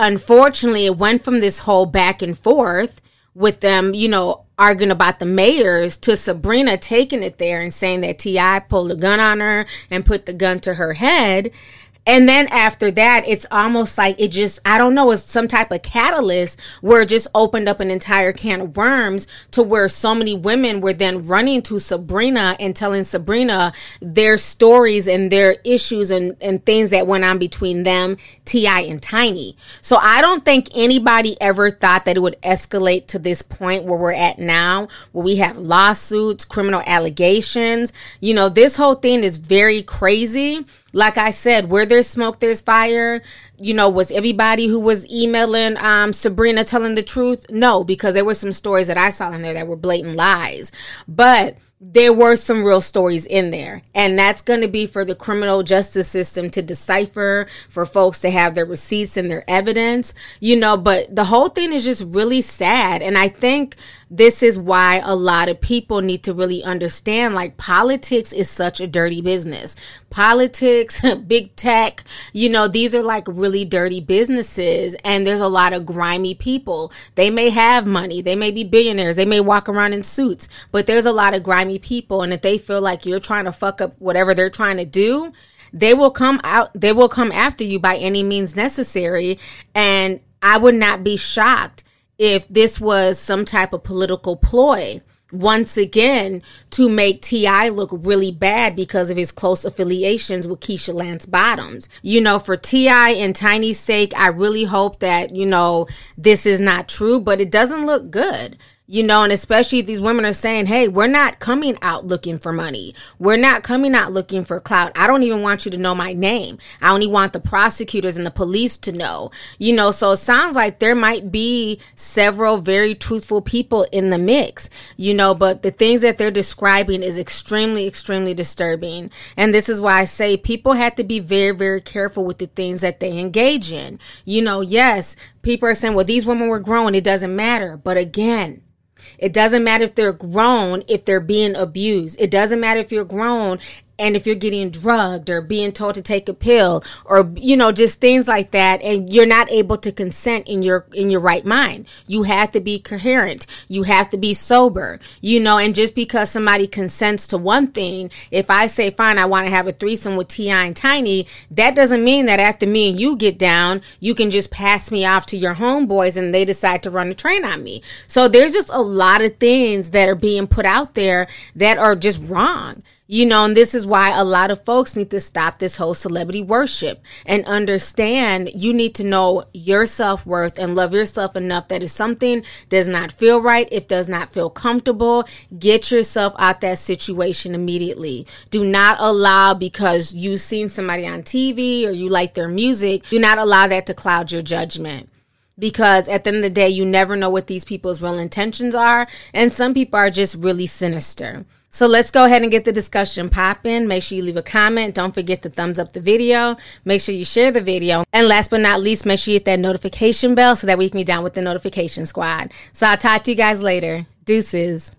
Unfortunately, it went from this whole back and forth with them, you know, arguing about the mayors to Sabrina taking it there and saying that T.I. pulled a gun on her and put the gun to her head. And then after that, it's almost like it just, I don't know, it's some type of catalyst where it just opened up an entire can of worms to where so many women were then running to Sabrina and telling Sabrina their stories and their issues and, and things that went on between them, T.I. and Tiny. So I don't think anybody ever thought that it would escalate to this point where we're at now, where we have lawsuits, criminal allegations. You know, this whole thing is very crazy like I said, where there's smoke, there's fire. You know, was everybody who was emailing um, Sabrina telling the truth? No, because there were some stories that I saw in there that were blatant lies. But there were some real stories in there. And that's going to be for the criminal justice system to decipher, for folks to have their receipts and their evidence, you know. But the whole thing is just really sad. And I think this is why a lot of people need to really understand like politics is such a dirty business. Politics, big tech, you know, these are like really dirty businesses and there's a lot of grimy people. They may have money, they may be billionaires, they may walk around in suits, but there's a lot of grimy people and if they feel like you're trying to fuck up whatever they're trying to do, they will come out they will come after you by any means necessary and I would not be shocked if this was some type of political ploy once again to make T.I. look really bad because of his close affiliations with Keisha Lance Bottoms. You know, for T.I. and Tiny's sake, I really hope that, you know, this is not true, but it doesn't look good you know, and especially if these women are saying, Hey, we're not coming out looking for money. We're not coming out looking for clout. I don't even want you to know my name. I only want the prosecutors and the police to know, you know, so it sounds like there might be several very truthful people in the mix, you know, but the things that they're describing is extremely, extremely disturbing. And this is why I say people have to be very, very careful with the things that they engage in. You know, yes, people are saying, well, these women were grown. It doesn't matter. But again, it doesn't matter if they're grown if they're being abused. It doesn't matter if you're grown and if you're getting drugged or being told to take a pill or you know just things like that and you're not able to consent in your in your right mind. You have to be coherent. You have to be sober you know and just because somebody consents to one thing if i say fine i want to have a threesome with ti and tiny that doesn't mean that after me and you get down you can just pass me off to your homeboys and they decide to run the train on me. So there's just a lot of things that are being put out there that are just wrong you know, and this is why a lot of folks need to stop this whole celebrity worship and understand you need to know your self worth and love yourself enough that if something does not feel right, if does not feel comfortable, get yourself out that situation immediately. Do not allow because you've seen somebody on TV or you like their music, do not allow that to cloud your judgment because at the end of the day, you never know what these people's real intentions are. And some people are just really sinister. So let's go ahead and get the discussion popping. Make sure you leave a comment. Don't forget to thumbs up the video. Make sure you share the video. And last but not least, make sure you hit that notification bell so that we can be down with the notification squad. So I'll talk to you guys later. Deuces.